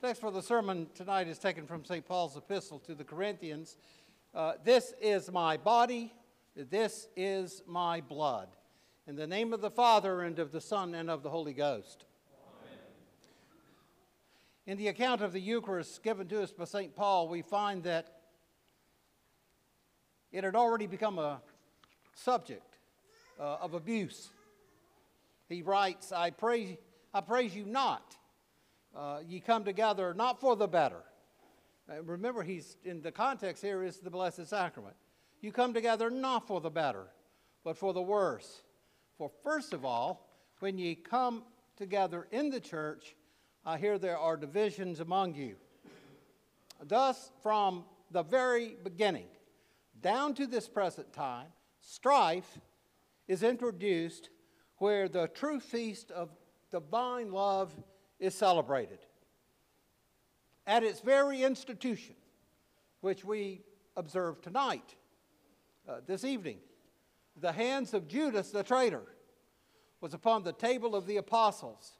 Text for the sermon tonight is taken from St. Paul's epistle to the Corinthians. Uh, this is my body, this is my blood. In the name of the Father, and of the Son, and of the Holy Ghost. Amen. In the account of the Eucharist given to us by St. Paul, we find that it had already become a subject uh, of abuse. He writes, I, pray, I praise you not uh, ye come together not for the better. Uh, remember, he's in the context here is the Blessed Sacrament. You come together not for the better, but for the worse. For first of all, when ye come together in the church, I hear there are divisions among you. Thus, from the very beginning down to this present time, strife is introduced where the true feast of divine love is celebrated. At its very institution, which we observe tonight, uh, this evening, the hands of Judas the traitor was upon the table of the apostles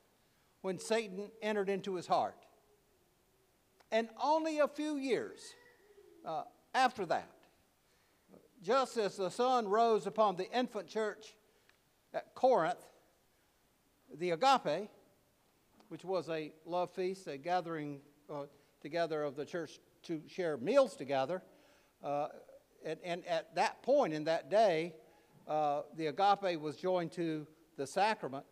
when Satan entered into his heart. And only a few years uh, after that, just as the sun rose upon the infant church at Corinth, the agape, which was a love feast, a gathering uh, together of the church to share meals together. Uh, and, and, at that point in that day, uh, the agape was joined to the sacrament.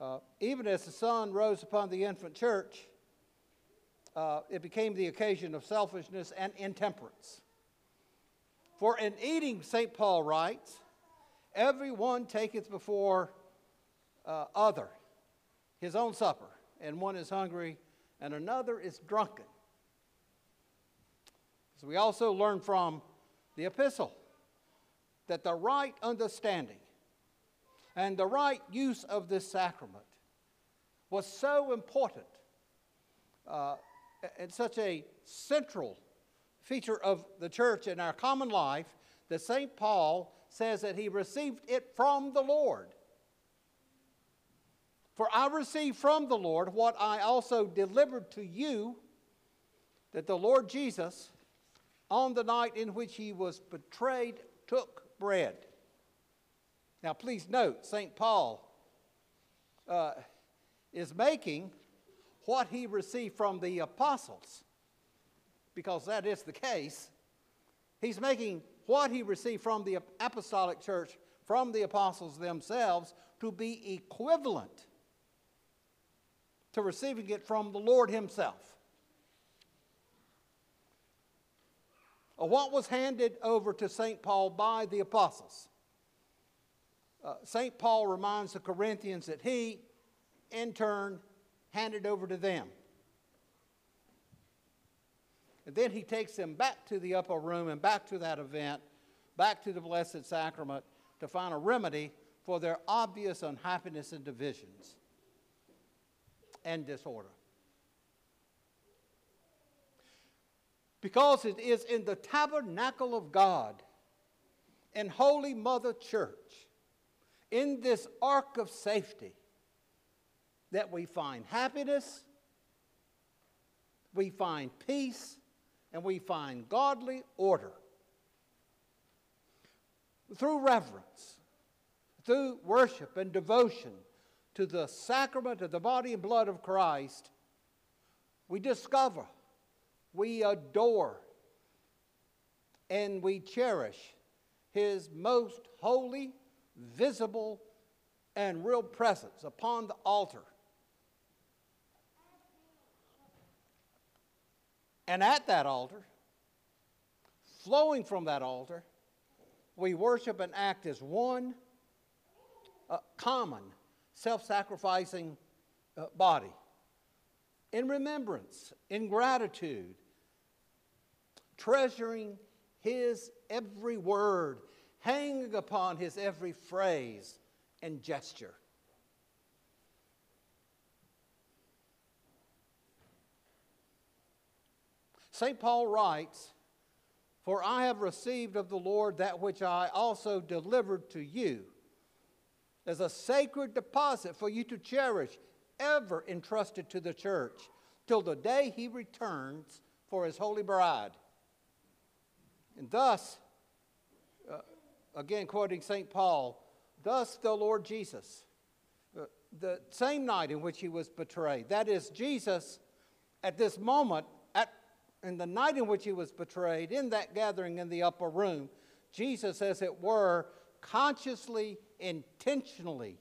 Uh, even as the sun rose upon the infant church, uh, it became the occasion of selfishness and intemperance. For in eating, St. Paul writes, everyone taketh before uh, other his own supper, and one is hungry, and another is drunken. So we also learn from the epistle that the right understanding and the right use of this sacrament was so important uh, and such a central feature of the church in our common life that St. Paul says that he received it from the Lord. For I received from the Lord what I also delivered to you that the Lord Jesus, on the night in which he was betrayed, took bread. Now, please note, St. Paul uh, is making what he received from the apostles, because that is the case. He's making what he received from the apostolic church, from the apostles themselves, to be equivalent to receiving it from the Lord Himself. What was handed over to St. Paul by the apostles? Uh, St. Paul reminds the Corinthians that he, in turn, handed over to them. And then he takes them back to the upper room and back to that event, back to the Blessed Sacrament to find a remedy for their obvious unhappiness and divisions and disorder. Because it is in the tabernacle of God in Holy Mother Church, in this ark of safety, that we find happiness, we find peace, and we find godly order. Through reverence, through worship and devotion, to the sacrament of the body and blood of Christ, we discover, we adore, and we cherish his most holy, visible, and real presence upon the altar. And at that altar, flowing from that altar, we worship and act as one uh, common self sacrificing uh, body. In remembrance, in gratitude, treasuring his every word, hanging upon his every phrase and gesture. St. Paul writes, For I have received of the Lord that which I also delivered to you as a sacred deposit for you to cherish, ever entrusted to the church, till the day he returns for his holy bride. And thus, uh, again quoting St. Paul, thus the Lord Jesus, uh, the same night in which he was betrayed, that is, Jesus at this moment, at, in the night in which he was betrayed, in that gathering in the upper room, Jesus, as it were, consciously, intentionally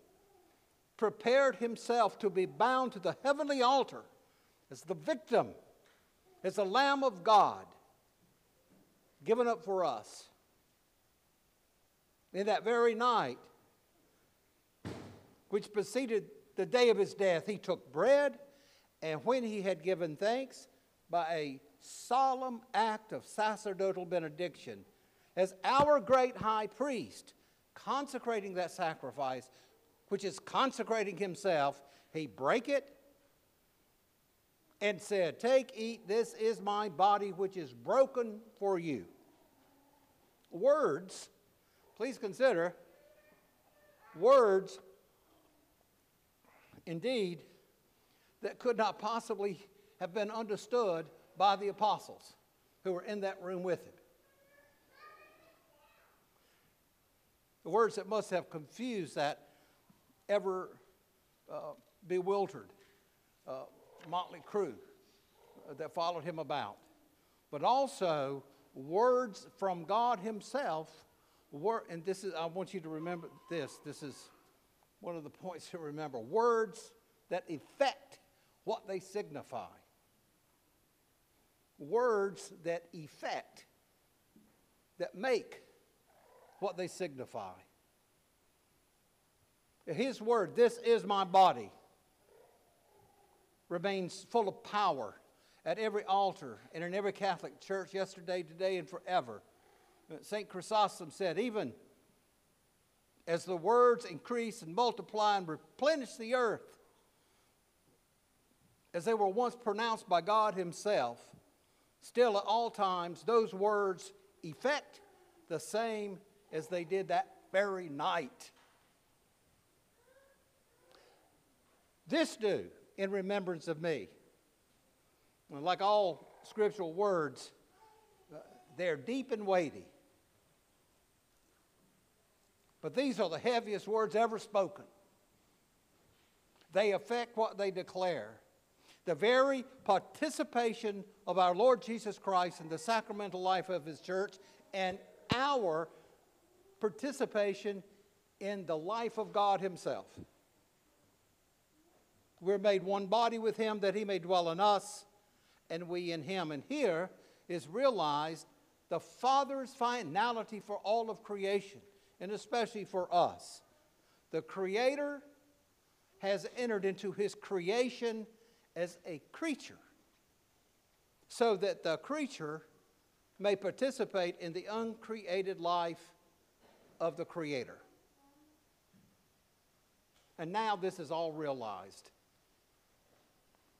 prepared himself to be bound to the heavenly altar as the victim, as the Lamb of God, given up for us. In that very night, which preceded the day of his death, he took bread, and when he had given thanks, by a solemn act of sacerdotal benediction, as our great high priest, consecrating that sacrifice, which is consecrating himself, he break it and said, Take, eat, this is my body which is broken for you. Words, please consider, words, indeed, that could not possibly have been understood by the apostles who were in that room with him. The words that must have confused that ever uh, bewildered uh, motley crew that followed him about, but also words from God Himself. Were, and this is, I want you to remember this. This is one of the points to remember. Words that effect what they signify. Words that effect, that make what they signify. His word, this is my body, remains full of power at every altar and in every Catholic church yesterday, today, and forever. St. Chrysostom said, even as the words increase and multiply and replenish the earth, as they were once pronounced by God Himself, still at all times those words effect the same as they did that very night. This do in remembrance of me. Well, like all scriptural words, uh, they're deep and weighty. But these are the heaviest words ever spoken. They affect what they declare. The very participation of our Lord Jesus Christ in the sacramental life of His church and our participation in the life of God Himself. We're made one body with Him that He may dwell in us and we in Him. And here is realized the Father's finality for all of creation, and especially for us. The Creator has entered into His creation as a creature so that the creature may participate in the uncreated life of the Creator. And now this is all realized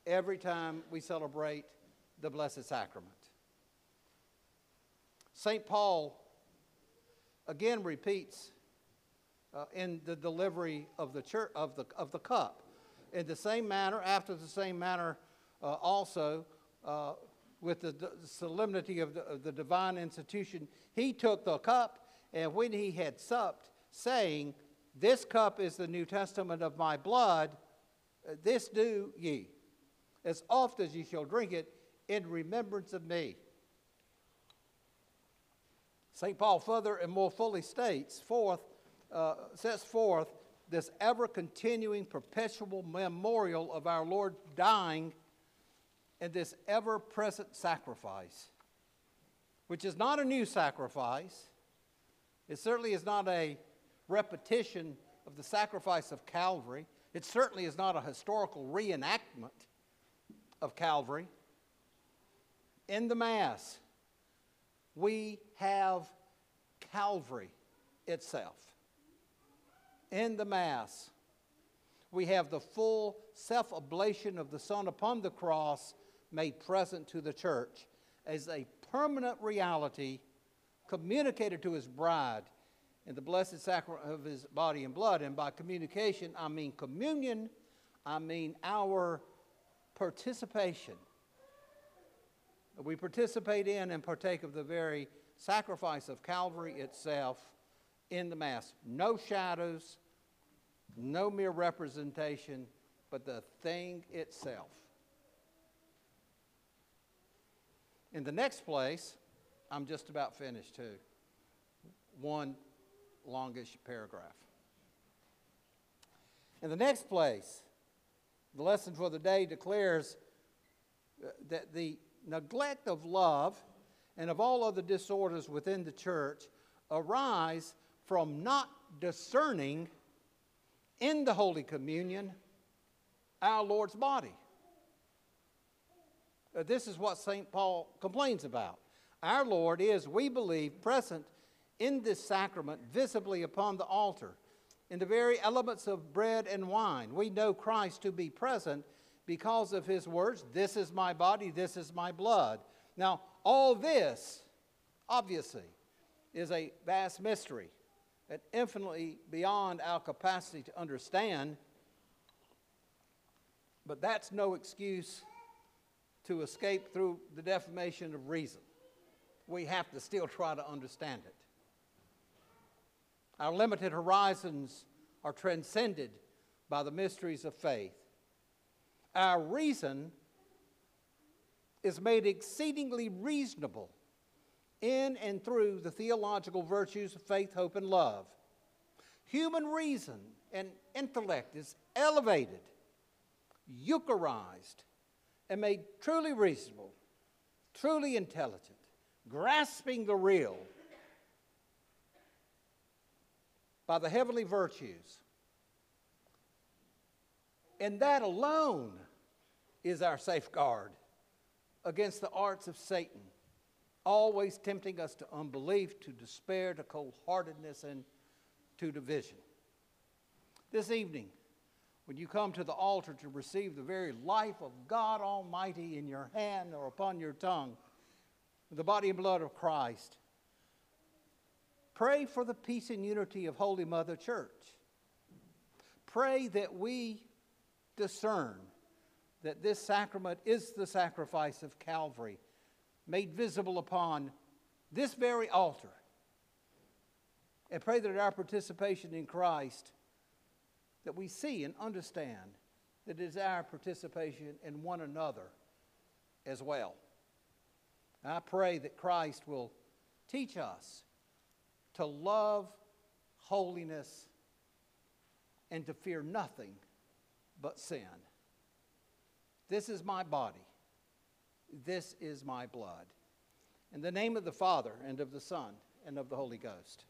every time we celebrate the Blessed Sacrament. St. Paul again repeats uh, in the delivery of the, church, of, the, of the cup. In the same manner, after the same manner, uh, also, uh, with the, the solemnity of the, of the divine institution, he took the cup, and when he had supped, saying, This cup is the New Testament of my blood, uh, this do ye as oft as ye shall drink it in remembrance of me. St. Paul further and more fully states forth, uh, sets forth this ever continuing perpetual memorial of our Lord dying and this ever present sacrifice, which is not a new sacrifice. It certainly is not a repetition of the sacrifice of Calvary. It certainly is not a historical reenactment of Calvary. In the Mass, we have Calvary itself. In the Mass, we have the full self oblation of the Son upon the cross made present to the church as a permanent reality communicated to his bride in the blessed sacrament of his body and blood. And by communication, I mean communion, I mean our participation We participate in and partake of the very sacrifice of Calvary itself in the Mass. No shadows, no mere representation, but the thing itself. In the next place, I'm just about finished too. One longish paragraph. In the next place, the lesson for the day declares uh, that the neglect of love and of all other disorders within the church arise from not discerning in the Holy Communion our Lord's body. Uh, this is what St. Paul complains about. Our Lord is, we believe, present in this sacrament visibly upon the altar. In the very elements of bread and wine, we know Christ to be present because of his words, This is my body, this is my blood. Now, all this, obviously, is a vast mystery and infinitely beyond our capacity to understand. But that's no excuse to escape through the defamation of reason. We have to still try to understand it. Our limited horizons are transcended by the mysteries of faith. Our reason is made exceedingly reasonable in and through the theological virtues of faith, hope, and love. Human reason and intellect is elevated, eucharized, and made truly reasonable, truly intelligent, grasping the real by the heavenly virtues. And that alone is our safeguard against the arts of Satan, always tempting us to unbelief, to despair, to cold heartedness, and to division. This evening, when you come to the altar to receive the very life of God Almighty in your hand or upon your tongue, the body and blood of Christ, Pray for the peace and unity of Holy Mother Church. Pray that we discern that this sacrament is the sacrifice of Calvary made visible upon this very altar. And pray that our participation in Christ, that we see and understand that it is our participation in one another as well. I pray that Christ will teach us to love holiness and to fear nothing but sin. This is my body. This is my blood. In the name of the Father, and of the Son, and of the Holy Ghost.